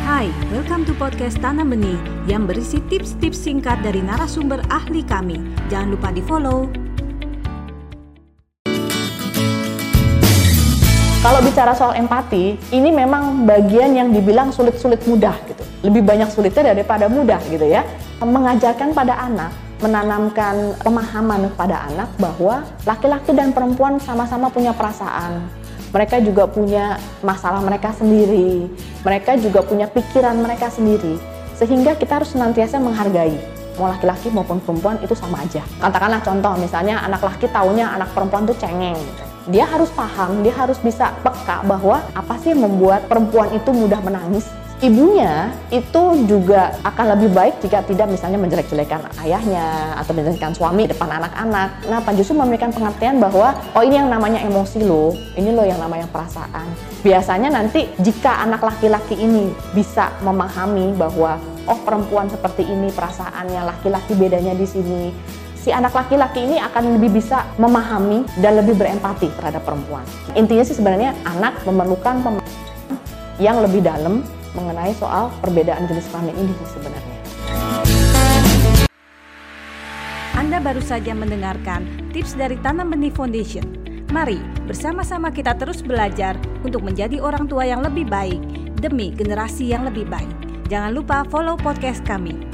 Hai, welcome to podcast Tanam Benih yang berisi tips-tips singkat dari narasumber ahli kami. Jangan lupa di-follow. Kalau bicara soal empati, ini memang bagian yang dibilang sulit-sulit mudah gitu. Lebih banyak sulitnya daripada mudah gitu ya. Mengajarkan pada anak, menanamkan pemahaman kepada anak bahwa laki-laki dan perempuan sama-sama punya perasaan, mereka juga punya masalah mereka sendiri, mereka juga punya pikiran mereka sendiri, sehingga kita harus senantiasa menghargai mau laki-laki maupun perempuan itu sama aja. Katakanlah contoh misalnya anak laki taunya anak perempuan tuh cengeng. Dia harus paham, dia harus bisa peka bahwa apa sih yang membuat perempuan itu mudah menangis ibunya itu juga akan lebih baik jika tidak misalnya menjelek-jelekan ayahnya atau menjelekkan suami depan anak-anak. Nah, Pak justru memberikan pengertian bahwa oh ini yang namanya emosi loh, ini loh yang namanya perasaan. Biasanya nanti jika anak laki-laki ini bisa memahami bahwa oh perempuan seperti ini perasaannya, laki-laki bedanya di sini. Si anak laki-laki ini akan lebih bisa memahami dan lebih berempati terhadap perempuan. Intinya sih sebenarnya anak memerlukan pemahaman yang lebih dalam mengenai soal perbedaan jenis kelamin ini sebenarnya. Anda baru saja mendengarkan tips dari Tanam Benih Foundation. Mari bersama-sama kita terus belajar untuk menjadi orang tua yang lebih baik demi generasi yang lebih baik. Jangan lupa follow podcast kami